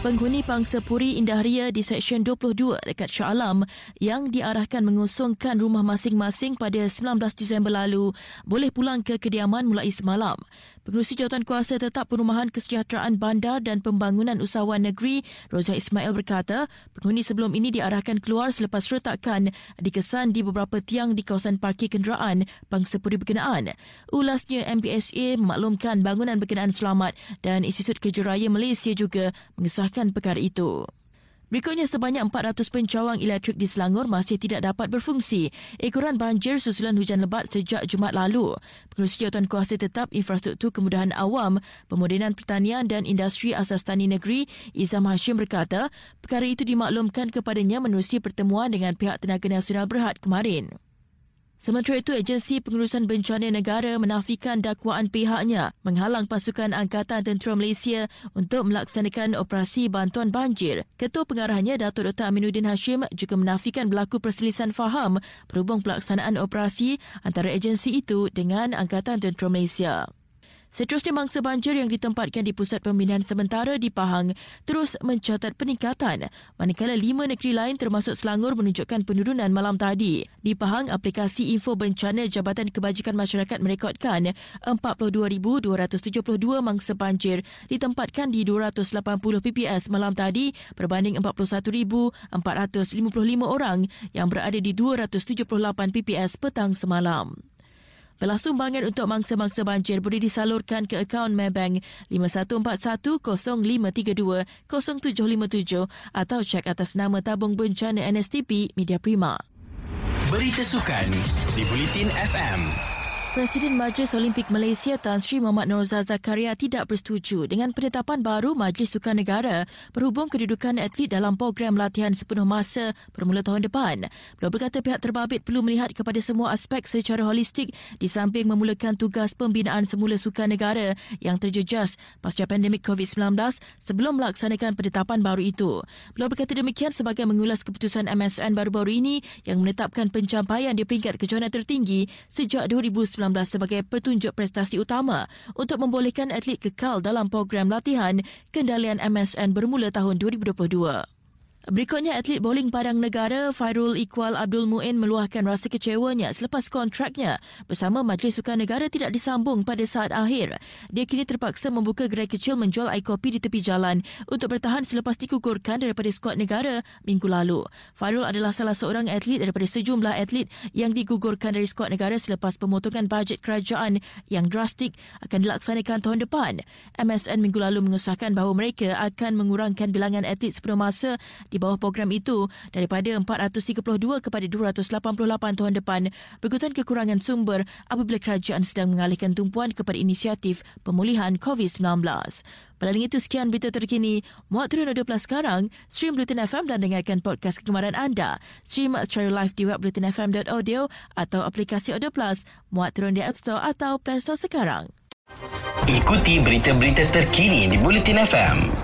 Penghuni Pangsa Puri Indah Ria di Seksyen 22 dekat Shah Alam yang diarahkan mengosongkan rumah masing-masing pada 19 Disember lalu boleh pulang ke kediaman mulai semalam. Pengurusi Jawatan Kuasa Tetap Perumahan Kesejahteraan Bandar dan Pembangunan Usahawan Negeri, Rozah Ismail berkata, penghuni sebelum ini diarahkan keluar selepas retakan dikesan di beberapa tiang di kawasan parkir kenderaan Pangsa Puri berkenaan. Ulasnya MPSA memaklumkan bangunan berkenaan selamat dan Institut Kejuaraya Malaysia juga mengesahkan mengesahkan perkara itu. Berikutnya, sebanyak 400 pencawang elektrik di Selangor masih tidak dapat berfungsi ekoran banjir susulan hujan lebat sejak Jumaat lalu. Pengurusi Jawatan Kuasa Tetap Infrastruktur Kemudahan Awam, Pemodenan Pertanian dan Industri Asas Tani Negeri, Izam Hashim berkata, perkara itu dimaklumkan kepadanya menerusi pertemuan dengan pihak Tenaga Nasional Berhad kemarin. Sementara itu, Agensi Pengurusan Bencana Negara menafikan dakwaan pihaknya menghalang pasukan Angkatan Tentera Malaysia untuk melaksanakan operasi bantuan banjir. Ketua pengarahnya, Datuk Dr. Aminuddin Hashim juga menafikan berlaku perselisihan faham berhubung pelaksanaan operasi antara agensi itu dengan Angkatan Tentera Malaysia. Seterusnya mangsa banjir yang ditempatkan di Pusat Pembinaan Sementara di Pahang terus mencatat peningkatan manakala lima negeri lain termasuk Selangor menunjukkan penurunan malam tadi. Di Pahang, aplikasi info bencana Jabatan Kebajikan Masyarakat merekodkan 42,272 mangsa banjir ditempatkan di 280 PPS malam tadi berbanding 41,455 orang yang berada di 278 PPS petang semalam. Belas sumbangan untuk mangsa-mangsa banjir boleh disalurkan ke akaun Maybank 5141-0532-0757 atau cek atas nama tabung bencana NSTP Media Prima. Berita Sukan di Bulletin FM. Presiden Majlis Olimpik Malaysia Tan Sri Muhammad Norza Zakaria tidak bersetuju dengan penetapan baru Majlis Sukan Negara berhubung kedudukan atlet dalam program latihan sepenuh masa bermula tahun depan. Beliau berkata pihak terbabit perlu melihat kepada semua aspek secara holistik di samping memulakan tugas pembinaan semula sukan negara yang terjejas pasca pandemik COVID-19 sebelum melaksanakan penetapan baru itu. Beliau berkata demikian sebagai mengulas keputusan MSN baru-baru ini yang menetapkan pencapaian di peringkat kejohanan tertinggi sejak 2019 sebagai petunjuk prestasi utama untuk membolehkan atlet kekal dalam program latihan kendalian MSN bermula tahun 2022. Berikutnya, atlet bowling Padang Negara Fairul Iqbal Abdul Muin meluahkan rasa kecewanya selepas kontraknya bersama Majlis Sukan Negara tidak disambung pada saat akhir. Dia kini terpaksa membuka gerai kecil menjual air kopi di tepi jalan untuk bertahan selepas dikukurkan daripada skuad negara minggu lalu. Fairul adalah salah seorang atlet daripada sejumlah atlet yang digugurkan dari skuad negara selepas pemotongan bajet kerajaan yang drastik akan dilaksanakan tahun depan. MSN minggu lalu mengesahkan bahawa mereka akan mengurangkan bilangan atlet sepenuh masa di bawah program itu daripada 432 kepada 288 tahun depan berikutan kekurangan sumber apabila kerajaan sedang mengalihkan tumpuan kepada inisiatif pemulihan COVID-19. Paling itu sekian berita terkini. Muat turun 12 sekarang, stream Blutin FM dan dengarkan podcast kegemaran anda. Stream secara live di web blutinfm.audio atau aplikasi Audio Plus. Muat turun di App Store atau Play Store sekarang. Ikuti berita-berita terkini di Bulletin FM.